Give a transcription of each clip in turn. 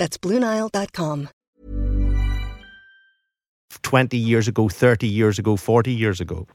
That's BlueNile.com. 20 years ago, 30 years ago, 40 years ago?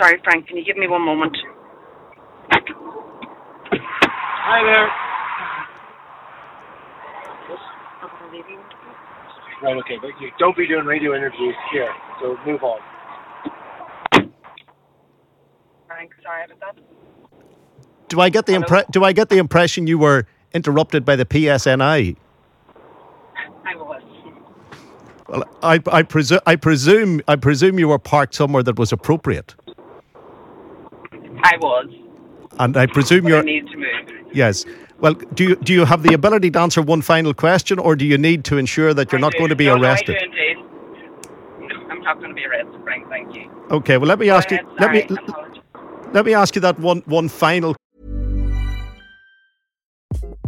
Sorry, Frank, can you give me one moment? Hi there. Right, okay, but you don't be doing radio interviews here, so move on. Frank, sorry about that. Do I get the impre- Do I get the impression you were interrupted by the PSNI? I was. Well, I, I, presu- I presume I presume you were parked somewhere that was appropriate, I was. and I presume you're need to move. yes. Well, do you do you have the ability to answer one final question, or do you need to ensure that you're I not do. going to be no, no, I arrested? do indeed. No, I'm not going to be arrested, Frank. Thank you. Okay. Well, let me Go ask you. ahead, Let me apologies. let me ask you that one one final